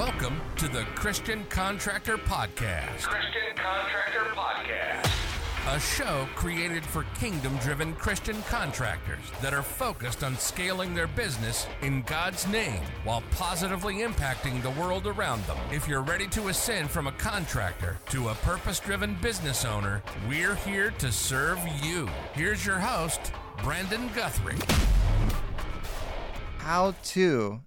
Welcome to the Christian Contractor Podcast. Christian Contractor Podcast. A show created for kingdom driven Christian contractors that are focused on scaling their business in God's name while positively impacting the world around them. If you're ready to ascend from a contractor to a purpose driven business owner, we're here to serve you. Here's your host, Brandon Guthrie. How to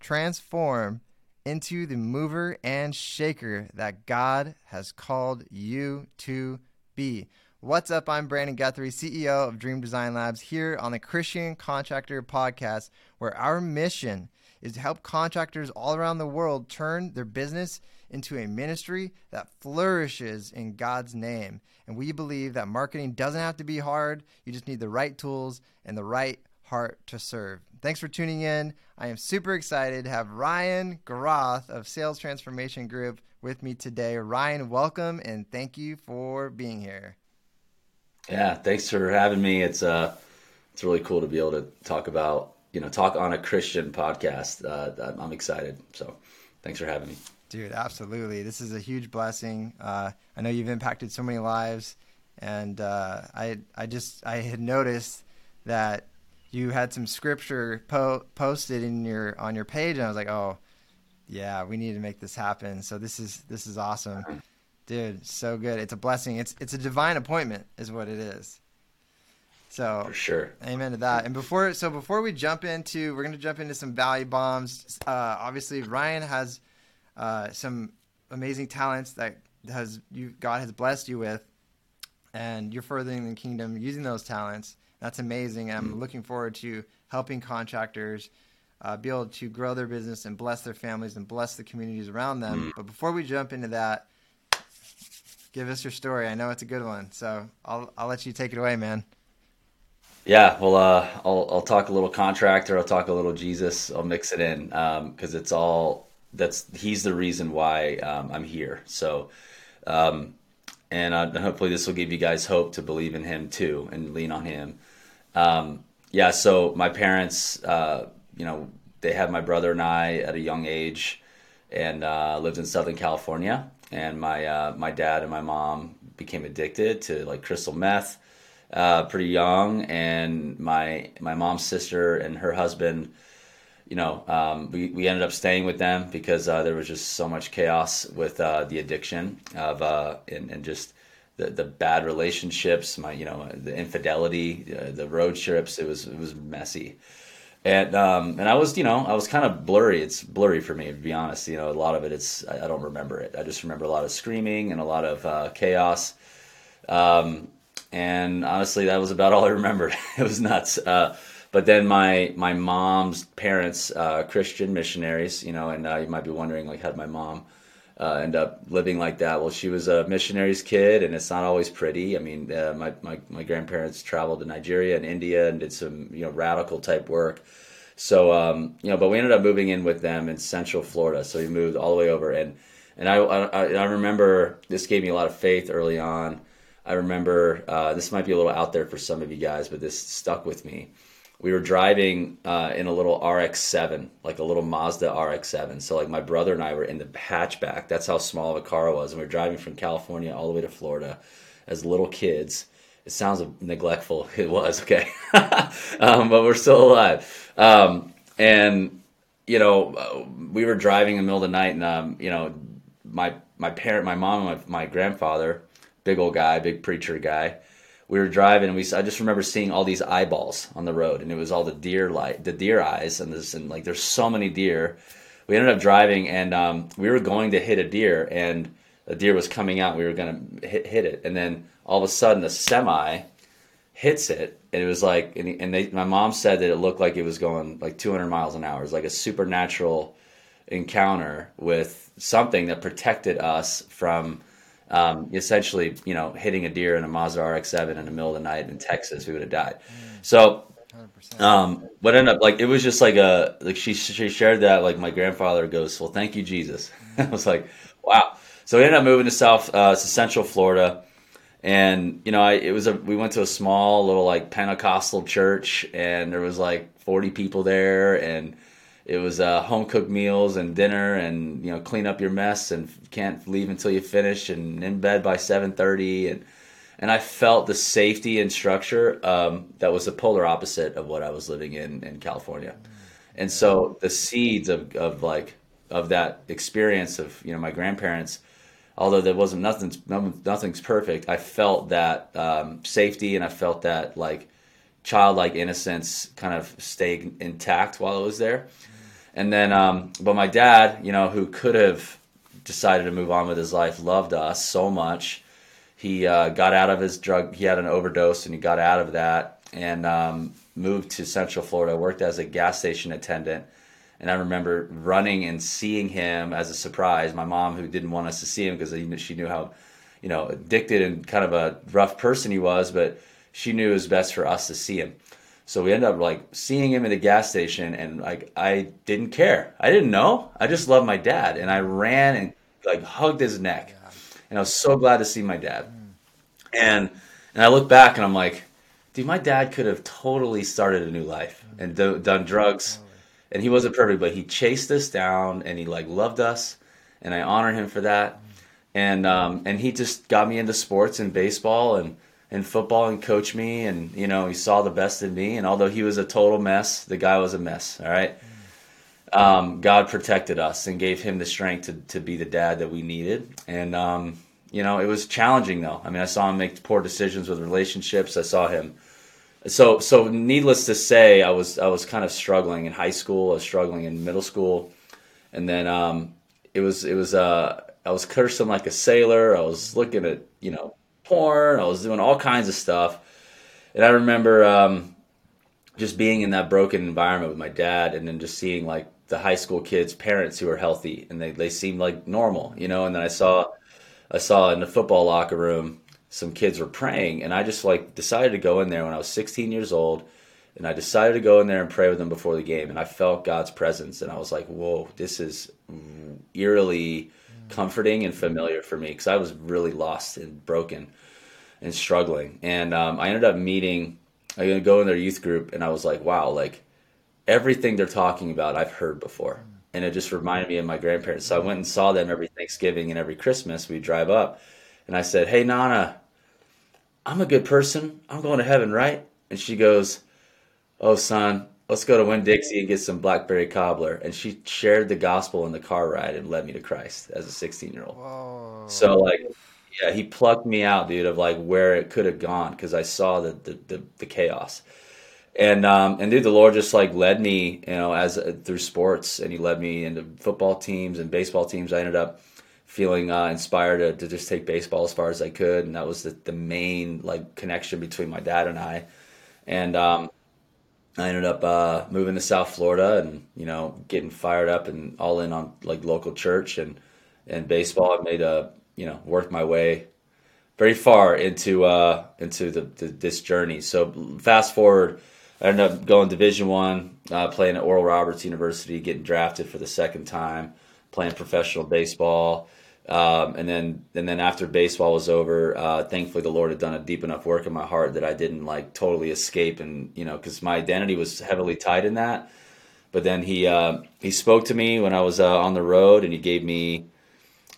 transform into the mover and shaker that God has called you to be. What's up? I'm Brandon Guthrie, CEO of Dream Design Labs, here on the Christian Contractor Podcast, where our mission is to help contractors all around the world turn their business into a ministry that flourishes in God's name. And we believe that marketing doesn't have to be hard, you just need the right tools and the right heart to serve. Thanks for tuning in. I am super excited to have Ryan Groth of Sales Transformation Group with me today. Ryan, welcome and thank you for being here. Yeah, thanks for having me. It's uh, it's really cool to be able to talk about you know talk on a Christian podcast. Uh, I'm excited. So, thanks for having me, dude. Absolutely, this is a huge blessing. Uh, I know you've impacted so many lives, and uh, I I just I had noticed that you had some scripture po- posted in your on your page, and I was like, oh, yeah, we need to make this happen. So this is this is awesome, dude. So good. It's a blessing. It's it's a divine appointment, is what it is. So for sure, amen to that. And before so before we jump into, we're gonna jump into some value bombs. Uh, obviously, Ryan has uh, some amazing talents that has you God has blessed you with, and you're furthering the kingdom using those talents. That's amazing. I'm mm. looking forward to helping contractors uh, be able to grow their business and bless their families and bless the communities around them. Mm. But before we jump into that, give us your story. I know it's a good one, so I'll I'll let you take it away, man. Yeah, well, uh, I'll I'll talk a little contractor. I'll talk a little Jesus. I'll mix it in because um, it's all that's he's the reason why um, I'm here. So. Um, and uh, hopefully this will give you guys hope to believe in him too and lean on him. Um, yeah, so my parents, uh, you know, they had my brother and I at a young age, and uh, lived in Southern California. And my uh, my dad and my mom became addicted to like crystal meth uh, pretty young, and my my mom's sister and her husband you know, um, we, we ended up staying with them because uh, there was just so much chaos with uh, the addiction of and, and just the, the bad relationships, my you know the infidelity, uh, the road trips. It was it was messy, and um, and I was you know I was kind of blurry. It's blurry for me to be honest. You know, a lot of it it's I, I don't remember it. I just remember a lot of screaming and a lot of uh, chaos. Um, and honestly, that was about all I remembered. it was nuts. Uh, but then my my mom's parents, uh, Christian missionaries, you know, and uh, you might be wondering like how did my mom uh, end up living like that? Well, she was a missionary's kid, and it's not always pretty. I mean, uh, my, my my grandparents traveled to Nigeria and India and did some you know radical type work. So um, you know, but we ended up moving in with them in Central Florida. So we moved all the way over, and and I I, I remember this gave me a lot of faith early on. I remember uh, this might be a little out there for some of you guys, but this stuck with me we were driving uh, in a little RX-7, like a little Mazda RX-7. So like my brother and I were in the hatchback. That's how small of a car was, and we are driving from California all the way to Florida as little kids. It sounds neglectful. It was okay, um, but we're still alive. Um, and you know, we were driving in the middle of the night, and um, you know, my my parent, my mom, my, my grandfather, big old guy, big preacher guy we were driving and we I just remember seeing all these eyeballs on the road and it was all the deer light the deer eyes and this and like there's so many deer. We ended up driving and um, we were going to hit a deer and a deer was coming out. We were gonna hit, hit it and then all of a sudden a semi hits it and it was like and, and they, my mom said that it looked like it was going like 200 miles an hour. It was like a supernatural encounter with something that protected us from um, essentially, you know, hitting a deer in a Mazda RX-7 in the middle of the night in Texas, we would have died. So, um, what ended up like it was just like a like she she shared that like my grandfather goes, well, thank you Jesus. I was like, wow. So we ended up moving to South uh, to Central Florida, and you know, I it was a we went to a small little like Pentecostal church, and there was like forty people there, and it was uh, home cooked meals and dinner and you know clean up your mess and can't leave until you finish and in bed by 7.30 and and i felt the safety and structure um, that was the polar opposite of what i was living in in california. And so the seeds of, of like of that experience of you know my grandparents although there wasn't nothing's nothing's perfect i felt that um, safety and i felt that like childlike innocence kind of stayed intact while i was there and then, um, but my dad, you know, who could have decided to move on with his life, loved us so much. He uh, got out of his drug. He had an overdose, and he got out of that and um, moved to Central Florida. Worked as a gas station attendant, and I remember running and seeing him as a surprise. My mom, who didn't want us to see him because she knew how, you know, addicted and kind of a rough person he was, but she knew it was best for us to see him. So we ended up like seeing him at a gas station, and like I didn't care. I didn't know. I just loved my dad, and I ran and like hugged his neck, and I was so glad to see my dad. And and I look back and I'm like, dude, my dad could have totally started a new life and do, done drugs, and he wasn't perfect, but he chased us down and he like loved us, and I honor him for that. And um, and he just got me into sports and baseball and in football and coached me and you know he saw the best in me and although he was a total mess the guy was a mess all right? Um, god protected us and gave him the strength to, to be the dad that we needed. And um, you know it was challenging though. I mean i saw him make poor decisions with relationships. I saw him. So so needless to say i was i was kind of struggling in high school. I was struggling in middle school. And then um, it was it was uh, i was cursing like a sailor. I was looking at you know porn. I was doing all kinds of stuff. And I remember um, just being in that broken environment with my dad and then just seeing like the high school kids' parents who were healthy and they, they seemed like normal, you know, and then I saw I saw in the football locker room some kids were praying and I just like decided to go in there when I was 16 years old and I decided to go in there and pray with them before the game and I felt God's presence and I was like, "Whoa, this is eerily comforting and familiar for me because I was really lost and broken and struggling. And um, I ended up meeting, I go in their youth group, and I was like, wow, like everything they're talking about, I've heard before. And it just reminded me of my grandparents. So I went and saw them every Thanksgiving and every Christmas. We drive up, and I said, "Hey, Nana, I'm a good person. I'm going to heaven, right?" And she goes, "Oh, son, let's go to Winn Dixie and get some blackberry cobbler. And she shared the gospel in the car ride and led me to Christ as a 16 year old. So like, yeah, he plucked me out, dude, of like where it could have gone because I saw the, the, the, the, chaos. And um and dude, the Lord just like led me, you know, as uh, through sports, and He led me into football teams and baseball teams. I ended up feeling uh, inspired to, to just take baseball as far as I could, and that was the, the main like connection between my dad and I. And um, I ended up uh, moving to South Florida and you know getting fired up and all in on like local church and and baseball. I made a you know worked my way very far into uh, into the, the, this journey. So fast forward, I ended up going Division One, uh, playing at Oral Roberts University, getting drafted for the second time, playing professional baseball. Um, and then and then after baseball was over, uh, thankfully the Lord had done a deep enough work in my heart that I didn't like totally escape, and you know, because my identity was heavily tied in that. But then he uh, he spoke to me when I was uh, on the road, and he gave me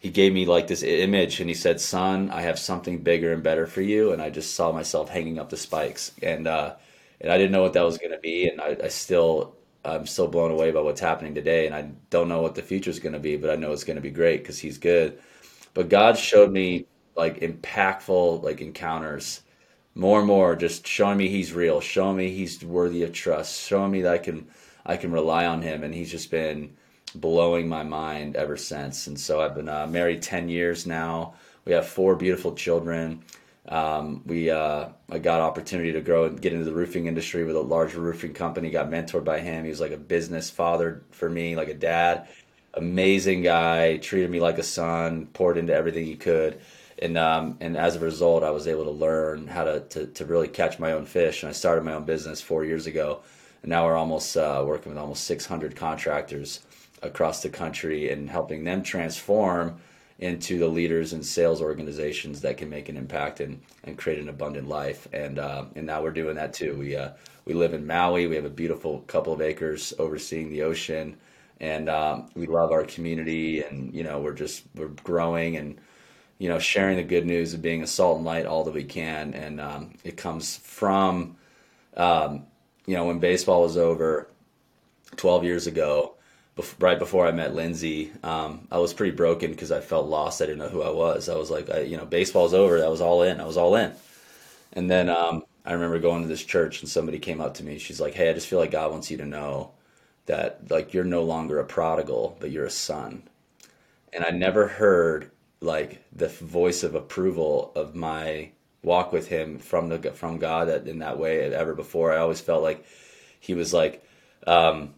he gave me like this image, and he said, "Son, I have something bigger and better for you." And I just saw myself hanging up the spikes, and uh, and I didn't know what that was going to be, and I, I still I'm still blown away by what's happening today, and I don't know what the future is going to be, but I know it's going to be great because He's good. But God showed me like impactful like encounters, more and more, just showing me He's real, showing me He's worthy of trust, showing me that I can I can rely on Him, and He's just been blowing my mind ever since. And so I've been uh, married ten years now. We have four beautiful children. Um, we uh, I got opportunity to grow and get into the roofing industry with a large roofing company. Got mentored by him. He was like a business father for me, like a dad. Amazing guy. Treated me like a son. Poured into everything he could. And um, and as a result, I was able to learn how to, to, to really catch my own fish. And I started my own business four years ago. And now we're almost uh, working with almost 600 contractors across the country and helping them transform into the leaders and sales organizations that can make an impact and, and create an abundant life. And uh, and now we're doing that too. We uh, we live in Maui. We have a beautiful couple of acres overseeing the ocean, and um, we love our community. And you know, we're just we're growing and you know sharing the good news of being a salt and light all that we can. And um, it comes from um, you know when baseball was over 12 years ago right before I met Lindsay, um, I was pretty broken because I felt lost. I didn't know who I was. I was like, I, you know, baseball's over. I was all in. I was all in. And then um, I remember going to this church and somebody came up to me. She's like, Hey, I just feel like God wants you to know that like you're no longer a prodigal, but you're a son. And I never heard like the voice of approval of my walk with Him from the from God in that way ever before. I always felt like He was like. Um,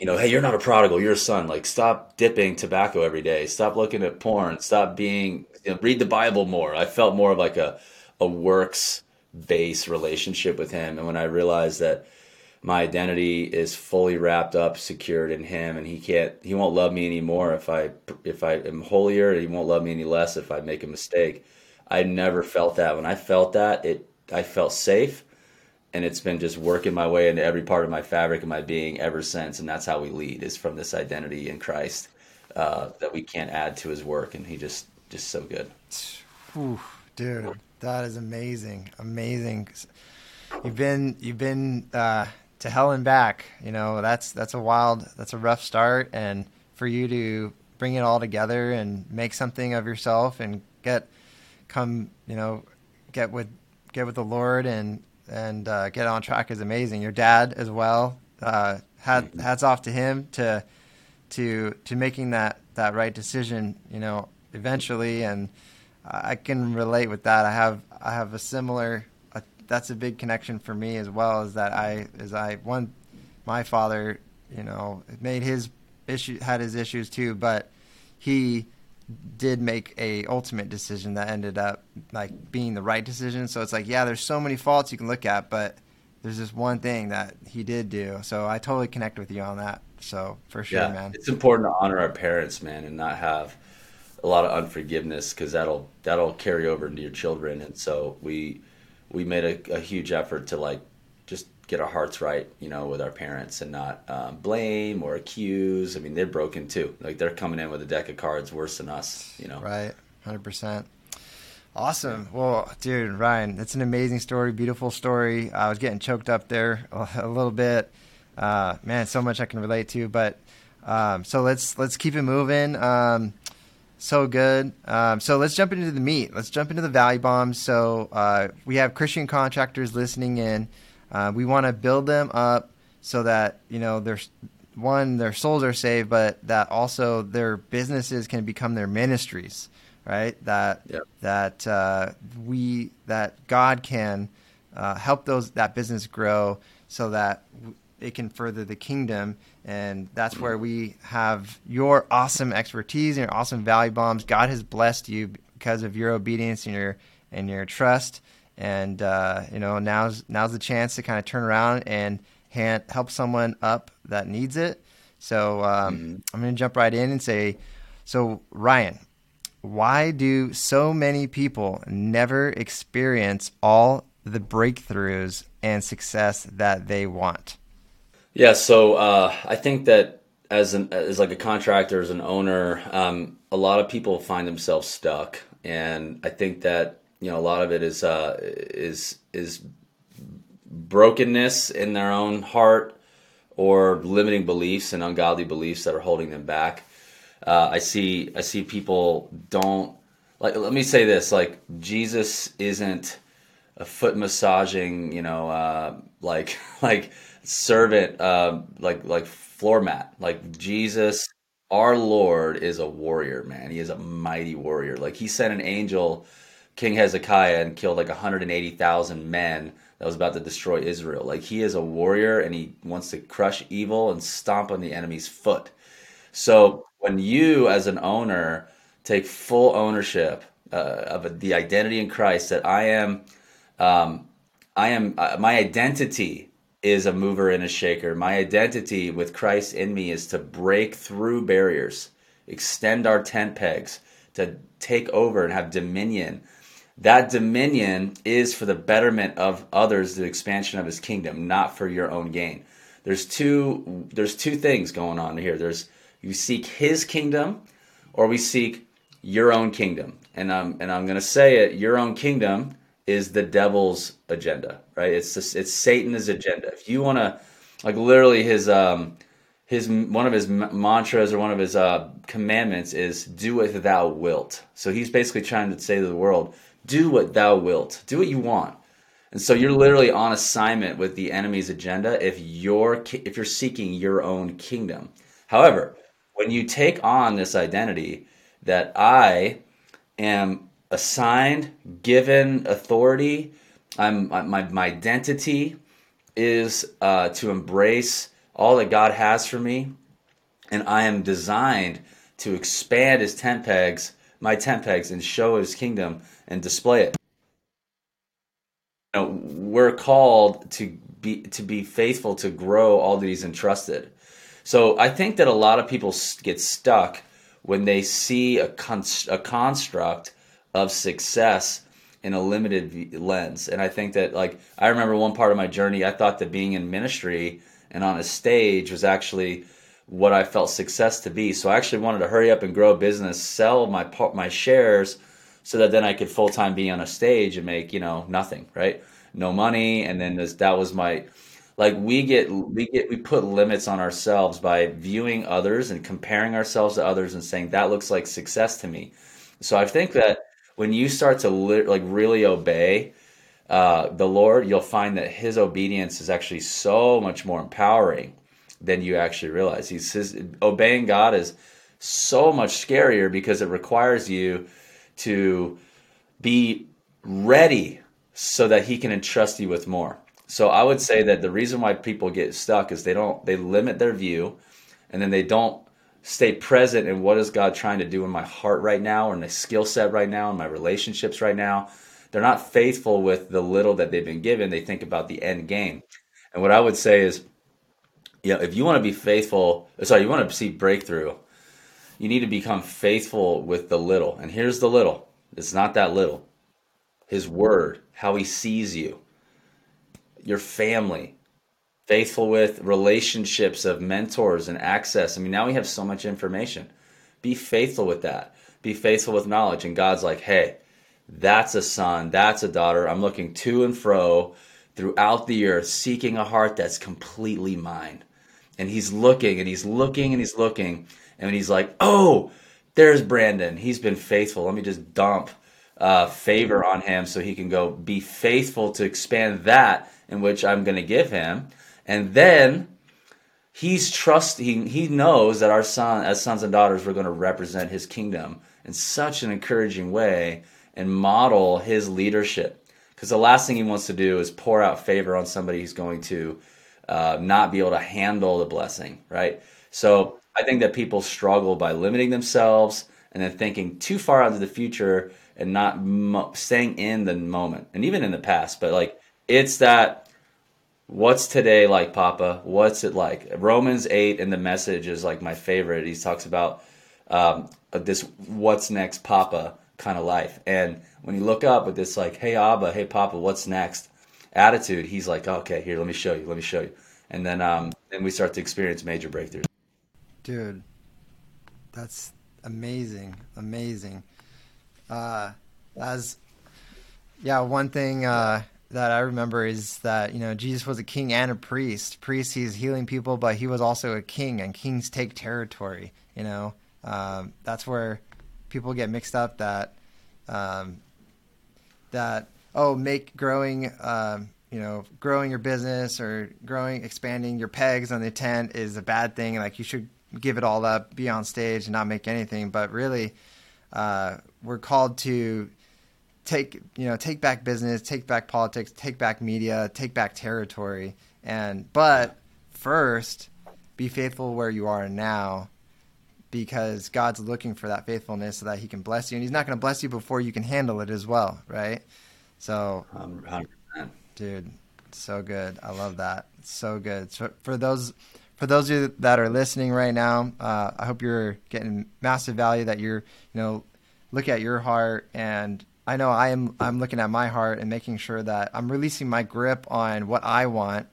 you know, hey, you're not a prodigal, you're a son. Like, stop dipping tobacco every day. Stop looking at porn. Stop being, you know, read the Bible more. I felt more of like a, a works based relationship with him. And when I realized that my identity is fully wrapped up, secured in him, and he can't, he won't love me anymore if I, if I am holier. He won't love me any less if I make a mistake. I never felt that. When I felt that, it, I felt safe and it's been just working my way into every part of my fabric and my being ever since and that's how we lead is from this identity in christ uh, that we can't add to his work and he just just so good. Ooh, dude that is amazing amazing. You've been you've been uh, to hell and back you know that's that's a wild that's a rough start and for you to bring it all together and make something of yourself and get come you know get with get with the lord and and uh, get on track is amazing. Your dad as well. Uh, hat, hats off to him to to to making that that right decision. You know, eventually, and I can relate with that. I have I have a similar. Uh, that's a big connection for me as well. Is that I as I one my father, you know, made his issue had his issues too, but he did make a ultimate decision that ended up like being the right decision. So it's like, yeah, there's so many faults you can look at, but there's this one thing that he did do. So I totally connect with you on that. So for sure, yeah, man. It's important to honor our parents, man, and not have a lot of unforgiveness because that'll that'll carry over into your children. And so we we made a, a huge effort to like get our hearts right, you know, with our parents and not um, blame or accuse. I mean, they're broken too. Like they're coming in with a deck of cards worse than us, you know. Right, hundred percent. Awesome. Well, dude, Ryan, that's an amazing story, beautiful story. I was getting choked up there a little bit. Uh, man, so much I can relate to. But um, so let's let's keep it moving. Um, so good. Um, so let's jump into the meat. Let's jump into the value bombs. So uh, we have Christian contractors listening in. Uh, we want to build them up so that you know there's one their souls are saved, but that also their businesses can become their ministries, right? That yep. that uh, we that God can uh, help those that business grow so that it can further the kingdom, and that's where we have your awesome expertise and your awesome value bombs. God has blessed you because of your obedience and your and your trust and uh, you know now's now's the chance to kind of turn around and hand, help someone up that needs it. So um, mm-hmm. I'm going to jump right in and say, so Ryan, why do so many people never experience all the breakthroughs and success that they want? Yeah, so uh, I think that as an as like a contractor, as an owner, um, a lot of people find themselves stuck, and I think that you know a lot of it is uh, is is brokenness in their own heart or limiting beliefs and ungodly beliefs that are holding them back. Uh, I see I see people don't like. Let me say this: like Jesus isn't a foot massaging, you know, uh, like like servant, uh, like like floor mat. Like Jesus, our Lord, is a warrior, man. He is a mighty warrior. Like He sent an angel King Hezekiah and killed like 180,000 men that was about to destroy Israel. Like he is a warrior and he wants to crush evil and stomp on the enemy's foot. So when you, as an owner, take full ownership uh, of the identity in Christ, that I am, um, I am, uh, my identity is a mover and a shaker. My identity with Christ in me is to break through barriers extend our tent pegs, to take over and have dominion. That dominion is for the betterment of others, the expansion of his kingdom, not for your own gain. There's two there's two things going on here. There's you seek his kingdom or we seek your own kingdom. And I'm and I'm going to say it, your own kingdom is the devil's agenda, right? It's just, it's Satan's agenda. If you want to like literally his um his one of his mantras or one of his uh, commandments is do what thou wilt. So he's basically trying to say to the world, do what thou wilt, do what you want. And so you're literally on assignment with the enemy's agenda if you're if you're seeking your own kingdom. However, when you take on this identity that I am assigned, given authority, I'm my my identity is uh, to embrace all that God has for me, and I am designed to expand His tent pegs, my tent pegs, and show His kingdom and display it. You know, we're called to be to be faithful to grow all that He's entrusted. So I think that a lot of people get stuck when they see a, a construct of success in a limited lens. And I think that, like, I remember one part of my journey, I thought that being in ministry and on a stage was actually what I felt success to be. So I actually wanted to hurry up and grow a business, sell my my shares, so that then I could full time be on a stage and make you know nothing, right? No money, and then this, that was my like we get we get we put limits on ourselves by viewing others and comparing ourselves to others and saying that looks like success to me. So I think that when you start to li- like really obey uh, the Lord, you'll find that His obedience is actually so much more empowering than you actually realize. He's his, obeying God is so much scarier because it requires you to be ready so that He can entrust you with more. So I would say that the reason why people get stuck is they don't they limit their view, and then they don't stay present in what is God trying to do in my heart right now, or in my skill set right now, in my relationships right now. They're not faithful with the little that they've been given. They think about the end game. And what I would say is, you know, if you want to be faithful, sorry, you want to see breakthrough, you need to become faithful with the little. And here's the little. It's not that little. His word, how he sees you, your family, faithful with relationships of mentors and access. I mean, now we have so much information. Be faithful with that. Be faithful with knowledge. And God's like, hey, that's a son, that's a daughter. I'm looking to and fro throughout the earth, seeking a heart that's completely mine. And he's looking and he's looking and he's looking. And he's like, oh, there's Brandon. He's been faithful. Let me just dump uh, favor on him so he can go be faithful to expand that in which I'm going to give him. And then he's trusting, he knows that our son, as sons and daughters, we're going to represent his kingdom in such an encouraging way and model his leadership. Because the last thing he wants to do is pour out favor on somebody who's going to uh, not be able to handle the blessing, right? So I think that people struggle by limiting themselves and then thinking too far into the future and not mo- staying in the moment and even in the past. But like, it's that what's today like, Papa? What's it like? Romans 8 and the message is like my favorite. He talks about um, this what's next, Papa kind of life. And when you look up with this, like, hey, Abba, hey, Papa, what's next attitude, he's like, okay, here, let me show you, let me show you. And then, um, then we start to experience major breakthroughs. Dude, that's amazing, amazing. Uh, as yeah, one thing uh, that I remember is that you know Jesus was a king and a priest. Priest, he's healing people, but he was also a king, and kings take territory. You know, um, that's where people get mixed up. That um, that oh, make growing. Um, you know, growing your business or growing, expanding your pegs on the tent is a bad thing. Like you should give it all up, be on stage, and not make anything. But really, uh, we're called to take you know take back business, take back politics, take back media, take back territory, and but first be faithful where you are now because God's looking for that faithfulness so that he can bless you and he's not going to bless you before you can handle it as well, right? So 100%. dude, so good. I love that. so good. So for those for those of you that are listening right now, uh, I hope you're getting massive value. That you're, you know, look at your heart, and I know I am. I'm looking at my heart and making sure that I'm releasing my grip on what I want,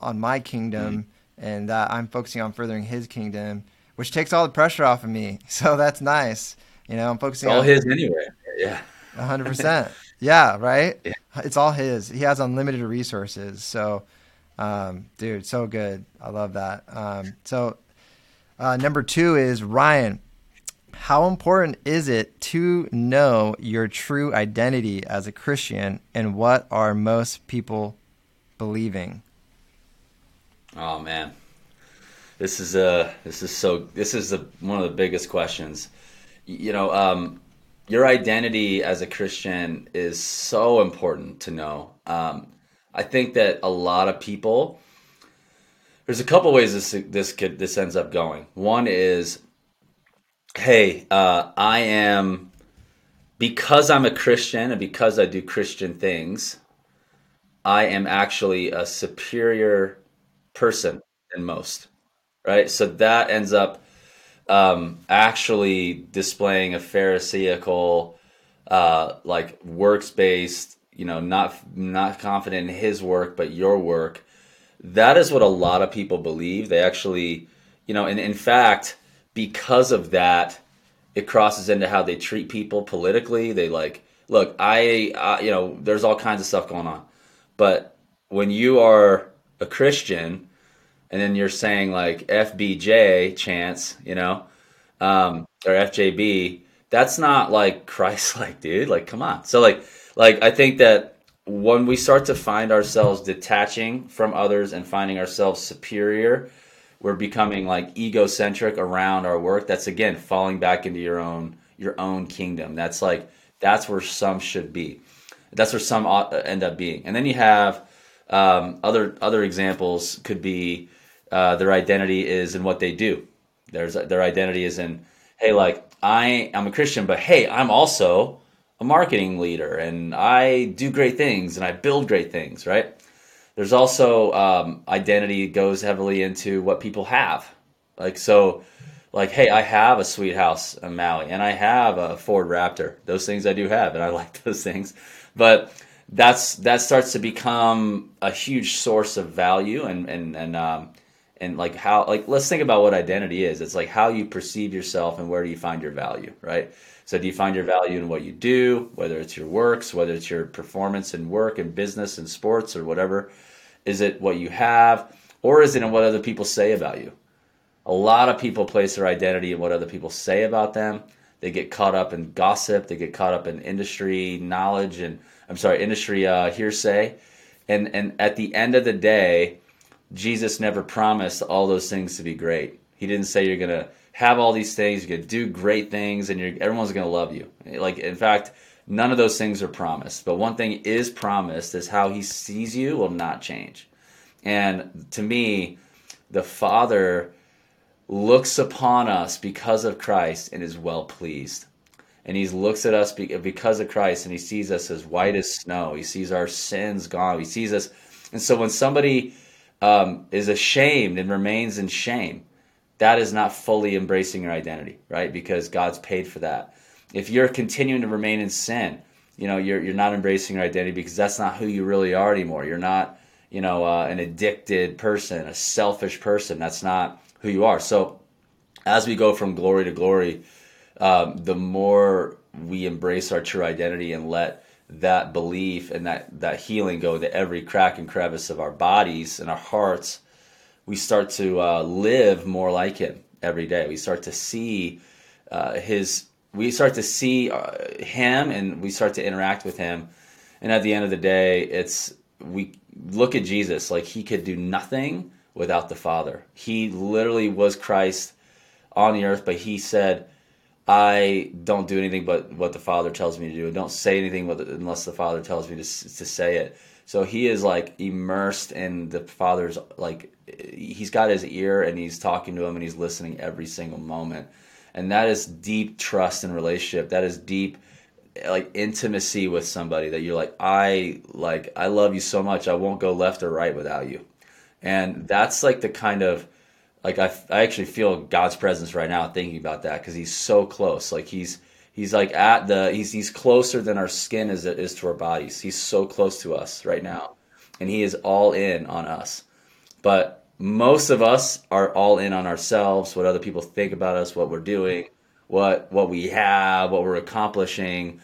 on my kingdom, mm-hmm. and that I'm focusing on furthering His kingdom, which takes all the pressure off of me. So that's nice. You know, I'm focusing all on His anyway. Yeah, hundred percent. Yeah, right. Yeah. It's all His. He has unlimited resources. So um, dude, so good. I love that. Um, so, uh, number two is Ryan. How important is it to know your true identity as a Christian, and what are most people believing? Oh man, this is a uh, this is so this is the, one of the biggest questions. You know, um, your identity as a Christian is so important to know. Um, I think that a lot of people there's a couple ways this this could this ends up going. One is, hey, uh, I am because I'm a Christian and because I do Christian things, I am actually a superior person than most, right? So that ends up um, actually displaying a Pharisaical, uh, like works based you know, not not confident in his work, but your work. That is what a lot of people believe. They actually, you know, and in fact, because of that, it crosses into how they treat people politically. They like, look, I, you know, there's all kinds of stuff going on, but when you are a Christian, and then you're saying like FBJ chance, you know, um, or FJB, that's not like Christ like, dude. Like, come on. So like like I think that when we start to find ourselves detaching from others and finding ourselves superior, we're becoming like egocentric around our work. That's again falling back into your own your own kingdom. That's like that's where some should be. That's where some end up being. And then you have um, other other examples could be uh, their identity is in what they do. There's their identity is in hey like I am a Christian, but hey I'm also a marketing leader and I do great things and I build great things, right? There's also um, identity goes heavily into what people have. Like, so, like, hey, I have a sweet house in Maui and I have a Ford Raptor. Those things I do have and I like those things. But that's that starts to become a huge source of value and and and um, and like how like let's think about what identity is. It's like how you perceive yourself and where do you find your value, right? So do you find your value in what you do, whether it's your works, whether it's your performance in work and business and sports or whatever? Is it what you have, or is it in what other people say about you? A lot of people place their identity in what other people say about them. They get caught up in gossip. They get caught up in industry knowledge and I'm sorry, industry uh, hearsay. And and at the end of the day, Jesus never promised all those things to be great. He didn't say you're gonna have all these things, you can do great things, and everyone's going to love you. Like, in fact, none of those things are promised. But one thing is promised is how he sees you will not change. And to me, the Father looks upon us because of Christ and is well pleased. And he looks at us because of Christ and he sees us as white as snow. He sees our sins gone. He sees us. And so when somebody um, is ashamed and remains in shame, that is not fully embracing your identity, right? Because God's paid for that. If you're continuing to remain in sin, you know, you're, you're not embracing your identity because that's not who you really are anymore. You're not, you know, uh, an addicted person, a selfish person. That's not who you are. So as we go from glory to glory, um, the more we embrace our true identity and let that belief and that, that healing go to every crack and crevice of our bodies and our hearts, we start to uh, live more like him every day. We start to see uh, his, we start to see uh, him, and we start to interact with him. And at the end of the day, it's we look at Jesus like he could do nothing without the Father. He literally was Christ on the earth, but he said, I don't do anything but what the Father tells me to do. Don't say anything unless the Father tells me to, to say it. So he is like immersed in the Father's like he's got his ear and he's talking to him and he's listening every single moment. And that is deep trust and relationship. That is deep like intimacy with somebody that you're like I like I love you so much I won't go left or right without you. And that's like the kind of like I, I actually feel God's presence right now thinking about that because he's so close. Like he's he's like at the he's he's closer than our skin is is to our bodies. He's so close to us right now, and he is all in on us. But most of us are all in on ourselves, what other people think about us, what we're doing, what what we have, what we're accomplishing.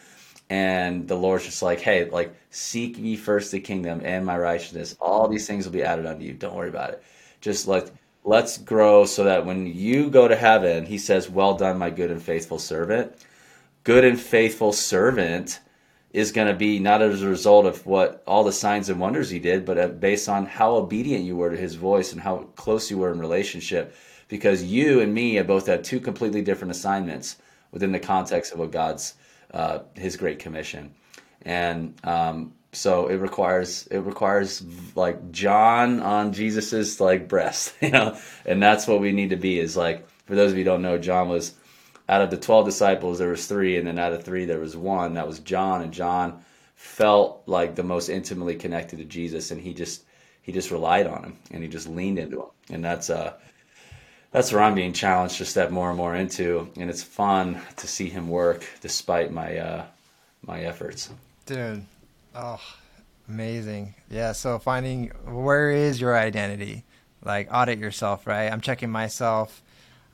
And the Lord's just like, hey, like seek ye first the kingdom and my righteousness. All these things will be added unto you. Don't worry about it. Just like let's grow so that when you go to heaven, he says, Well done, my good and faithful servant. Good and faithful servant is going to be not as a result of what all the signs and wonders he did, but uh, based on how obedient you were to his voice and how close you were in relationship. Because you and me have both had two completely different assignments within the context of what God's uh, his great commission, and um, so it requires it requires like John on Jesus's like breast, you know, and that's what we need to be. Is like for those of you don't know, John was out of the 12 disciples there was three and then out of three there was one. That was john and john felt like the most intimately connected to jesus and he just he just relied on him and he just leaned into him. And that's uh that's where i'm being challenged to step more and more into and it's fun to see him work despite my uh my efforts. Dude oh amazing. Yeah so finding where is your identity? Like audit yourself right? I'm checking myself.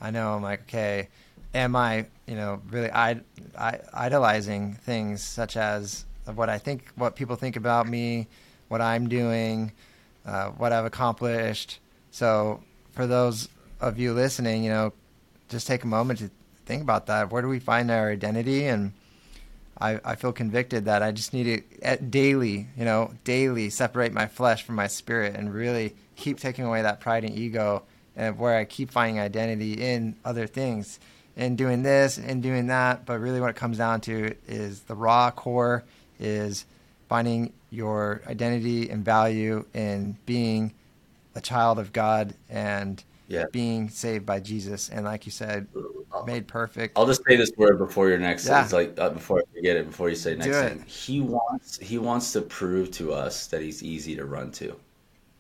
I know i'm like okay am I, you know, really I, I, idolizing things such as what I think, what people think about me, what I'm doing, uh, what I've accomplished. So for those of you listening, you know, just take a moment to think about that. Where do we find our identity? And I, I feel convicted that I just need to daily, you know, daily separate my flesh from my spirit and really keep taking away that pride and ego and where I keep finding identity in other things and doing this and doing that. But really, what it comes down to is the raw core is finding your identity and value in being a child of God and yeah. being saved by Jesus. And like you said, made perfect. I'll just say this word before your next. Yeah. It's like uh, before I forget it. Before you say next thing, he wants he wants to prove to us that he's easy to run to.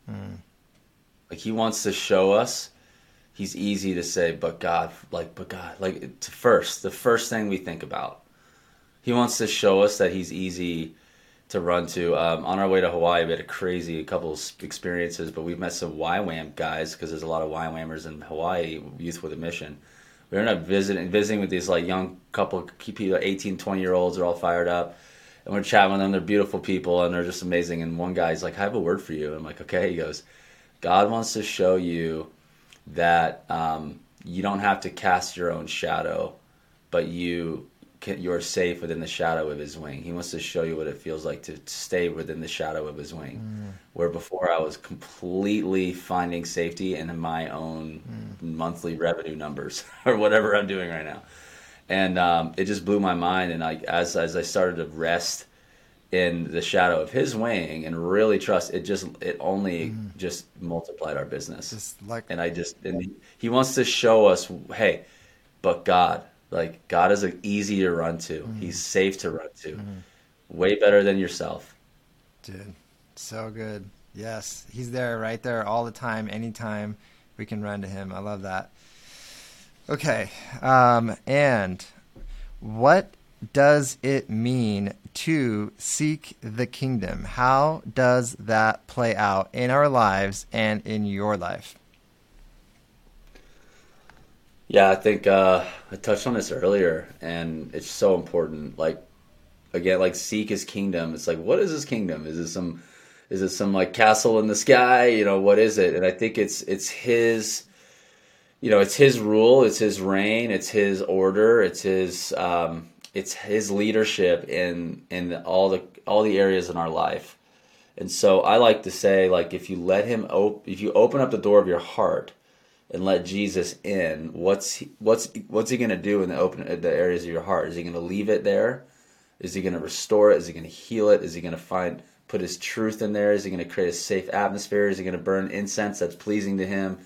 Hmm. Like he wants to show us he's easy to say, but God, like, but God, like, first, the first thing we think about. He wants to show us that he's easy to run to. Um, on our way to Hawaii, we had a crazy couple experiences, but we've met some YWAM guys because there's a lot of YWAMers in Hawaii, Youth with a Mission. We ended up visiting visiting with these like young couple people, 18, 20 year olds. They're all fired up. And we're chatting with them. They're beautiful people and they're just amazing. And one guy's like, I have a word for you. I'm like, okay. He goes, God wants to show you that um, you don't have to cast your own shadow, but you can, you're safe within the shadow of His wing. He wants to show you what it feels like to stay within the shadow of His wing. Mm. Where before I was completely finding safety in my own mm. monthly revenue numbers or whatever I'm doing right now, and um, it just blew my mind. And I, as as I started to rest in the shadow of his wing and really trust it just it only mm. just multiplied our business. Just like and i just and he, he, wants to show us hey but god like god is easy to run to. Mm. he's safe to run to. Mm. way better than yourself. Dude so good. Yes he's there right there all the time anytime we can run to him. I love that. Okay um and what does it mean to seek the kingdom? How does that play out in our lives and in your life? Yeah, I think uh, I touched on this earlier, and it's so important. Like, again, like seek His kingdom. It's like, what is His kingdom? Is it some, is it some like castle in the sky? You know, what is it? And I think it's it's His, you know, it's His rule, it's His reign, it's His order, it's His um, it's his leadership in in all the all the areas in our life. And so I like to say like if you let him op- if you open up the door of your heart and let Jesus in, what's he, what's what's he going to do in the open the areas of your heart? Is he going to leave it there? Is he going to restore it? Is he going to heal it? Is he going to find put his truth in there? Is he going to create a safe atmosphere? Is he going to burn incense that's pleasing to him?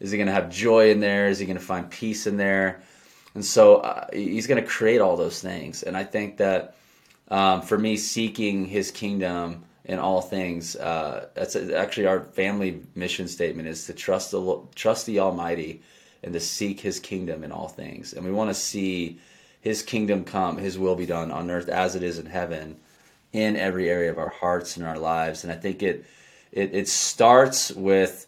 Is he going to have joy in there? Is he going to find peace in there? And so uh, he's going to create all those things. And I think that um, for me, seeking his kingdom in all things. Uh, that's actually our family mission statement is to trust the trust the Almighty and to seek His kingdom in all things. And we want to see His kingdom come, His will be done on earth as it is in heaven, in every area of our hearts and our lives. And I think it it, it starts with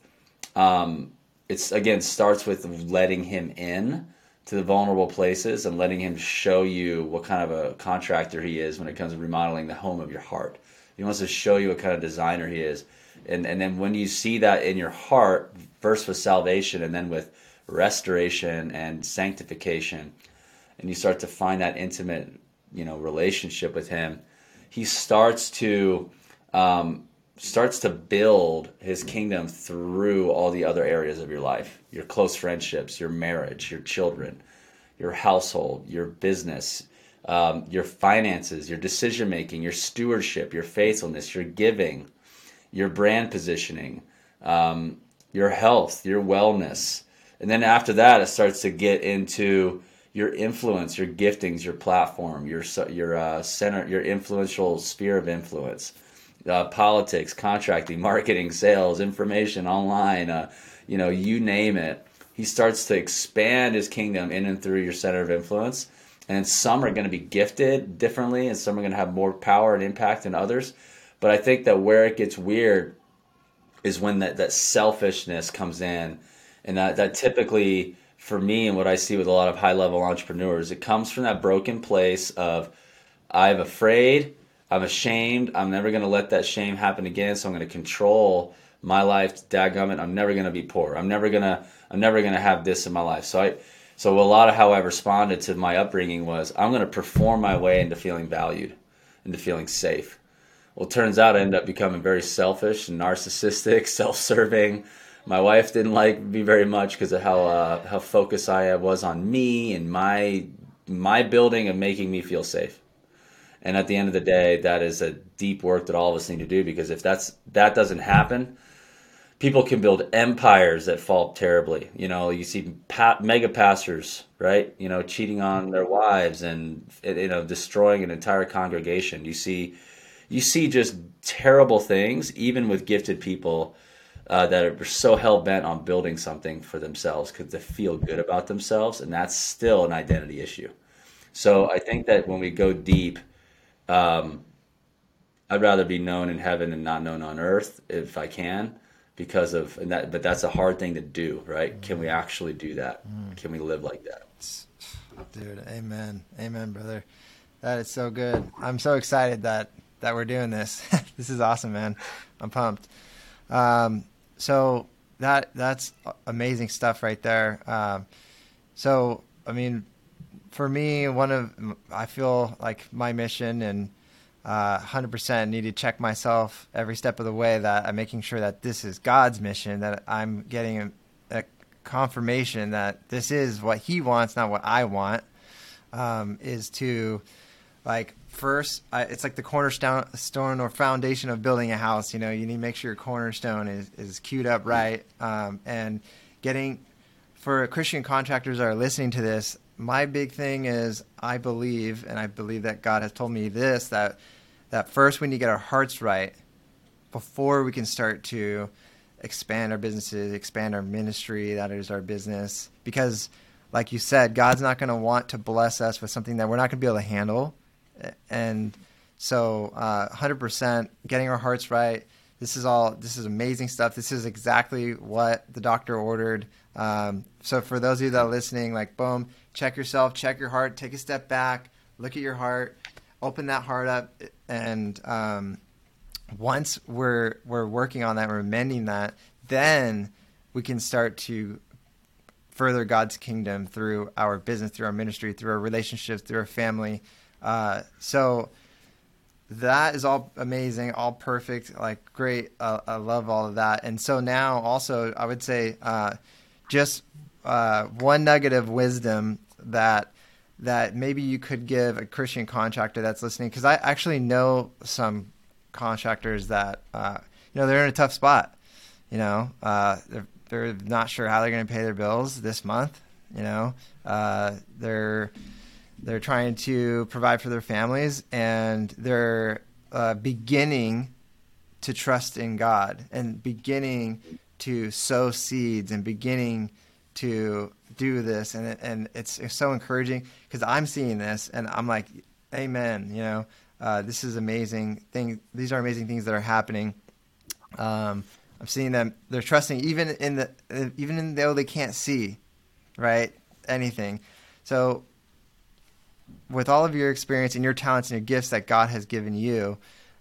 um, it's again starts with letting Him in to the vulnerable places and letting him show you what kind of a contractor he is when it comes to remodeling the home of your heart. He wants to show you what kind of designer he is. And and then when you see that in your heart, first with salvation and then with restoration and sanctification, and you start to find that intimate, you know, relationship with him, he starts to um, starts to build his kingdom through all the other areas of your life your close friendships, your marriage, your children, your household, your business, um, your finances, your decision making, your stewardship, your faithfulness, your giving, your brand positioning, um, your health, your wellness. And then after that, it starts to get into your influence, your giftings, your platform, your your uh, center, your influential sphere of influence uh, politics, contracting, marketing, sales, information, online, uh, you know, you name it. He starts to expand his kingdom in and through your center of influence. And some are going to be gifted differently, and some are going to have more power and impact than others. But I think that where it gets weird is when that, that selfishness comes in. And that, that typically, for me, and what I see with a lot of high level entrepreneurs, it comes from that broken place of, I'm afraid I'm ashamed. I'm never going to let that shame happen again. So I'm going to control my life. Dadgummit, I'm never going to be poor. I'm never going to. I'm never going to have this in my life. So I. So a lot of how I responded to my upbringing was I'm going to perform my way into feeling valued, into feeling safe. Well, turns out I ended up becoming very selfish and narcissistic, self-serving. My wife didn't like me very much because of how uh, how focused I was on me and my my building and making me feel safe. And at the end of the day, that is a deep work that all of us need to do because if that's that doesn't happen, people can build empires that fall terribly. You know, you see pa- mega pastors, right? You know, cheating on their wives and you know destroying an entire congregation. You see, you see just terrible things, even with gifted people. Uh, that are so hell bent on building something for themselves because they feel good about themselves, and that's still an identity issue. So I think that when we go deep, um, I'd rather be known in heaven and not known on earth if I can, because of and that. But that's a hard thing to do, right? Can we actually do that? Mm. Can we live like that? Dude, amen, amen, brother. That is so good. I'm so excited that that we're doing this. this is awesome, man. I'm pumped. Um, so that that's amazing stuff right there. Um, so I mean, for me, one of I feel like my mission and uh, 100% need to check myself every step of the way that I'm making sure that this is God's mission, that I'm getting a, a confirmation that this is what He wants, not what I want. Um, is to like first, I, it's like the cornerstone stone or foundation of building a house. You know, you need to make sure your cornerstone is is queued up right, um, and getting for Christian contractors that are listening to this, my big thing is I believe, and I believe that God has told me this that that first we need to get our hearts right before we can start to expand our businesses, expand our ministry. That is our business because, like you said, God's not going to want to bless us with something that we're not going to be able to handle, and so uh, 100% getting our hearts right. This is all. This is amazing stuff. This is exactly what the doctor ordered. Um, so for those of you that are listening, like boom, check yourself, check your heart, take a step back, look at your heart, open that heart up, and um, once we're we're working on that, we're mending that, then we can start to further God's kingdom through our business, through our ministry, through our relationships, through our family. Uh, so that is all amazing, all perfect, like great. Uh, I love all of that. And so now, also, I would say, uh, just uh, one nugget of wisdom that that maybe you could give a Christian contractor that's listening? Because I actually know some contractors that uh, you know they're in a tough spot. You know, uh, they're they're not sure how they're going to pay their bills this month. You know, uh, they're they're trying to provide for their families, and they're uh, beginning to trust in God and beginning to sow seeds and beginning to do this. And it, and it's, it's so encouraging because I'm seeing this and I'm like amen you know? Uh, this is amazing thing these are amazing things that are happening. Um, I'm seeing them they're trusting even in the even though they can't see right anything. So with all of your experience and your talents and your gifts that God has given you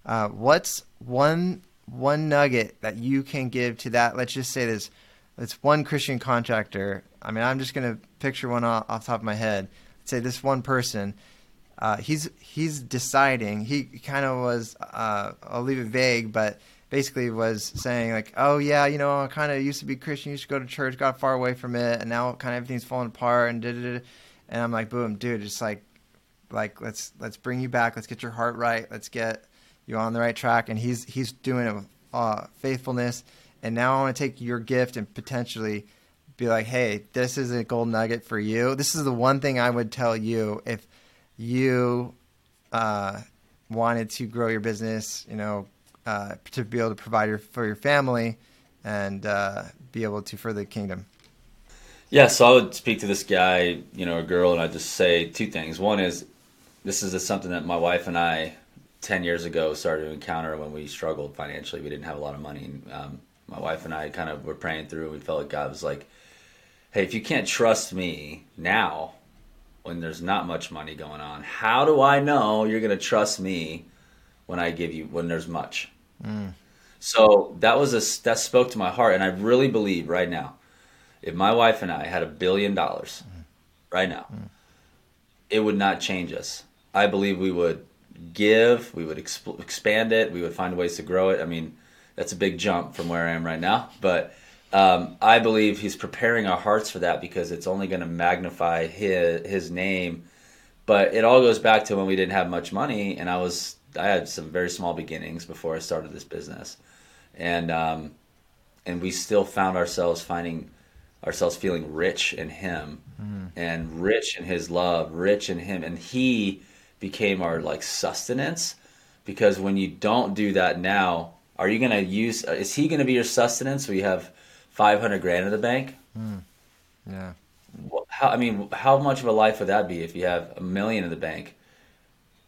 uh, what's one one nugget that you can give to that let's just say this it's one Christian contractor. I mean, I'm just going to picture one off, off the top of my head. Let's say this one person, uh, he's he's deciding. He kind of was. Uh, I'll leave it vague, but basically was saying like, oh yeah, you know, I kind of used to be Christian, used to go to church, got far away from it, and now kind of everything's falling apart and da da And I'm like, boom, dude, just like, like let's let's bring you back. Let's get your heart right. Let's get you on the right track. And he's he's doing it with uh, faithfulness and now I want to take your gift and potentially be like, hey, this is a gold nugget for you. This is the one thing I would tell you if you uh, wanted to grow your business, you know, uh, to be able to provide your, for your family and uh, be able to further the kingdom. Yeah, so I would speak to this guy, you know, a girl, and I'd just say two things. One is this is something that my wife and I, 10 years ago, started to encounter when we struggled financially. We didn't have a lot of money. Um, my wife and I kind of were praying through. We felt like God was like, "Hey, if you can't trust me now, when there's not much money going on, how do I know you're going to trust me when I give you when there's much?" Mm. So that was a that spoke to my heart, and I really believe right now, if my wife and I had a billion dollars mm. right now, mm. it would not change us. I believe we would give, we would exp- expand it, we would find ways to grow it. I mean that's a big jump from where I am right now. But um, I believe he's preparing our hearts for that because it's only going to magnify his his name. But it all goes back to when we didn't have much money, and I was I had some very small beginnings before I started this business, and um, and we still found ourselves finding ourselves feeling rich in Him, mm. and rich in His love, rich in Him, and He became our like sustenance. Because when you don't do that now, are you going to use? Uh, is he going to be your sustenance? We have five hundred grand in the bank. Mm. Yeah. How I mean, how much of a life would that be if you have a million in the bank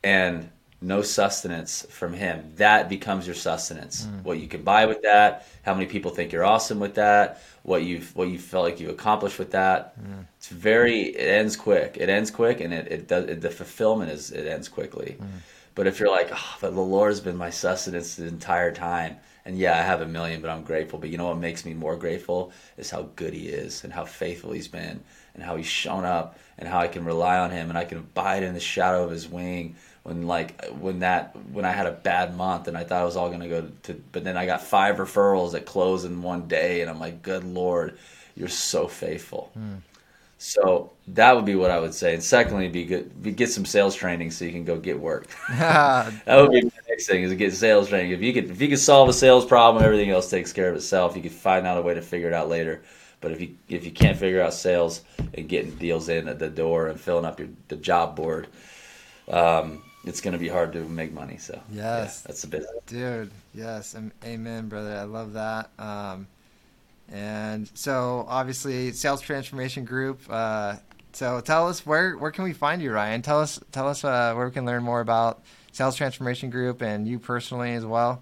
and no sustenance from him? That becomes your sustenance. Mm. What you can buy with that, how many people think you're awesome with that, what you've what you felt like you accomplished with that. Mm. It's very. It ends quick. It ends quick, and it, it does. It, the fulfillment is it ends quickly. Hmm. But if you're like, oh, but the Lord's been my sustenance the entire time, and yeah, I have a million, but I'm grateful. But you know what makes me more grateful is how good He is, and how faithful He's been, and how He's shown up, and how I can rely on Him, and I can abide in the shadow of His wing. When like when that when I had a bad month and I thought I was all gonna go to, but then I got five referrals that closed in one day, and I'm like, good Lord, You're so faithful. Mm. So that would be what I would say. And secondly, be good, be, get some sales training so you can go get work. that would be the next thing is to get sales training. If you could, if you could solve a sales problem, everything else takes care of itself. You could find out a way to figure it out later. But if you if you can't figure out sales and getting deals in at the door and filling up your the job board, um, it's going to be hard to make money. So yes, yeah, that's the business, dude. Yes, amen, brother. I love that. Um, and so, obviously, Sales Transformation Group. Uh, so, tell us where where can we find you, Ryan? Tell us tell us uh, where we can learn more about Sales Transformation Group and you personally as well.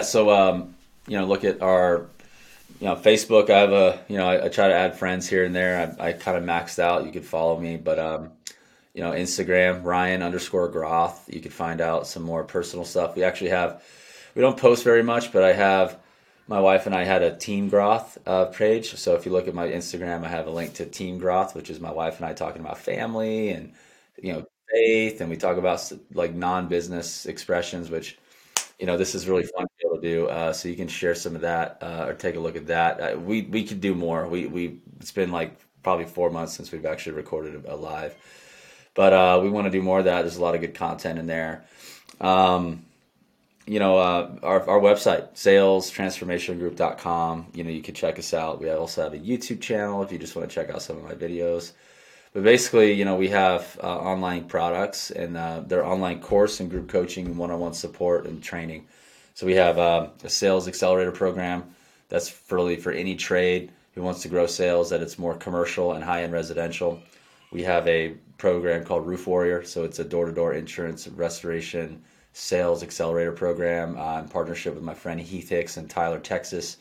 So, um, you know, look at our you know Facebook. I have a you know I, I try to add friends here and there. I, I kind of maxed out. You could follow me, but um, you know, Instagram Ryan underscore Groth. You could find out some more personal stuff. We actually have. We don't post very much, but I have my wife and I had a Team Groth uh, page. So if you look at my Instagram, I have a link to Team Groth, which is my wife and I talking about family and you know faith, and we talk about like non-business expressions, which you know this is really fun to be able to do. Uh, so you can share some of that uh, or take a look at that. Uh, we we could do more. We we it's been like probably four months since we've actually recorded a live, but uh, we want to do more of that. There's a lot of good content in there. Um, you know, uh, our, our website, salestransformationgroup.com. You know, you can check us out. We also have a YouTube channel if you just want to check out some of my videos. But basically, you know, we have uh, online products and uh, their online course and group coaching, and one on one support and training. So we have uh, a sales accelerator program that's really for any trade who wants to grow sales that it's more commercial and high end residential. We have a program called Roof Warrior, so it's a door to door insurance restoration sales accelerator program uh, in partnership with my friend Heath Hicks in Tyler, Texas.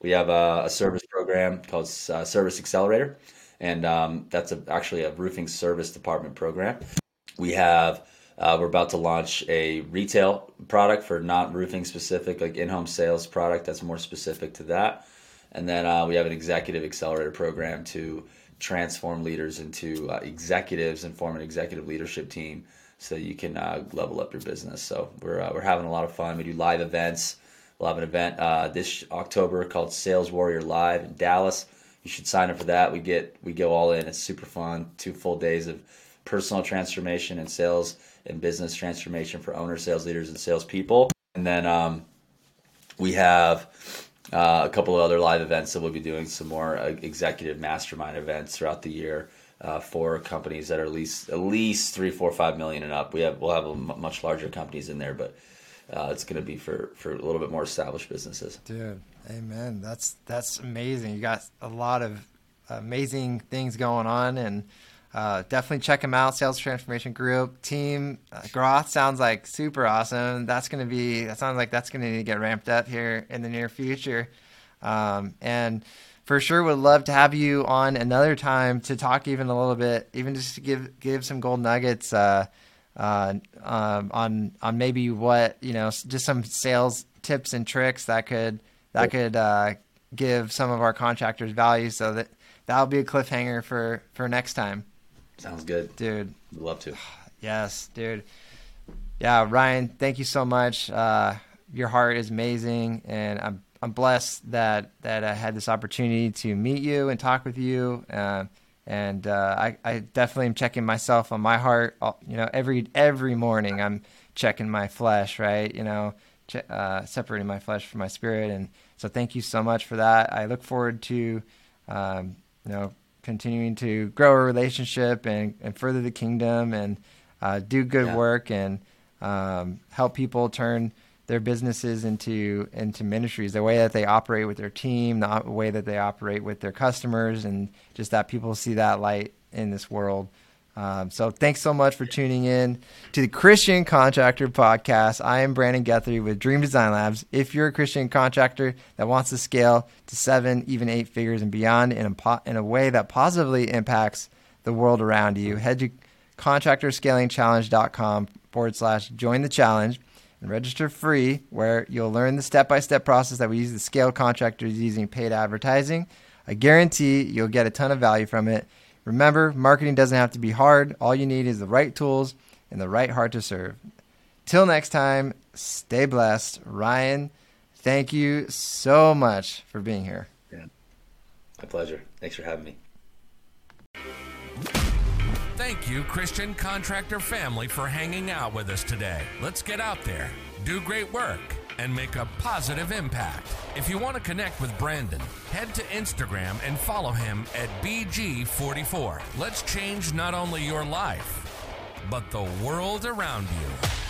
We have a, a service program called uh, Service Accelerator, and um, that's a, actually a roofing service department program. We have uh, we're about to launch a retail product for not roofing specific, like in home sales product that's more specific to that. And then uh, we have an executive accelerator program to transform leaders into uh, executives and form an executive leadership team so you can uh, level up your business. So we're, uh, we're having a lot of fun. We do live events. We'll have an event uh, this October called Sales Warrior Live in Dallas. You should sign up for that. We get we go all in. It's super fun. Two full days of personal transformation and sales and business transformation for owners, sales leaders, and salespeople. And then um, we have uh, a couple of other live events that we'll be doing some more uh, executive mastermind events throughout the year uh, for companies that are at least at least three, four, five million and up. We have we'll have much larger companies in there, but uh, it's going to be for for a little bit more established businesses. Dude, amen. That's that's amazing. You got a lot of amazing things going on, and uh, definitely check them out. Sales Transformation Group Team uh, Groth sounds like super awesome. That's going to be. That sounds like that's going to need to get ramped up here in the near future, um, and for sure would love to have you on another time to talk even a little bit, even just to give give some gold nuggets uh, uh, um, on on maybe what you know, just some sales tips and tricks that could that could uh, give some of our contractors value. So that that'll be a cliffhanger for for next time, Sounds good. dude. Would love to. Yes, dude. Yeah, Ryan, thank you so much. Uh, your heart is amazing, and I'm I'm blessed that that I had this opportunity to meet you and talk with you. Uh, and uh, I, I definitely am checking myself on my heart. You know, every every morning I'm checking my flesh, right? You know, che- uh, separating my flesh from my spirit. And so, thank you so much for that. I look forward to, um, you know, continuing to grow a relationship and, and further the kingdom and uh, do good Yeah. work and um, help people turn their businesses into into ministries. The way that they operate with their team, the way that they operate with their customers, and just that people see that light in this world. Um, so thanks so much for tuning in to the Christian Contractor Podcast. I am Brandon Guthrie with Dream Design Labs. If you're a Christian contractor that wants to scale to seven, even eight figures and beyond in a, po- in a way that positively impacts the world around you, head to contractorscalingchallenge.com forward slash join the challenge and register free where you'll learn the step-by-step process that we use to scale contractors using paid advertising. I guarantee you'll get a ton of value from it. Remember, marketing doesn't have to be hard. All you need is the right tools and the right heart to serve. Till next time, stay blessed. Ryan, thank you so much for being here. My pleasure. Thanks for having me. Thank you, Christian Contractor family, for hanging out with us today. Let's get out there, do great work, and make a positive impact. If you want to connect with Brandon, head to Instagram and follow him at BG44. Let's change not only your life, but the world around you.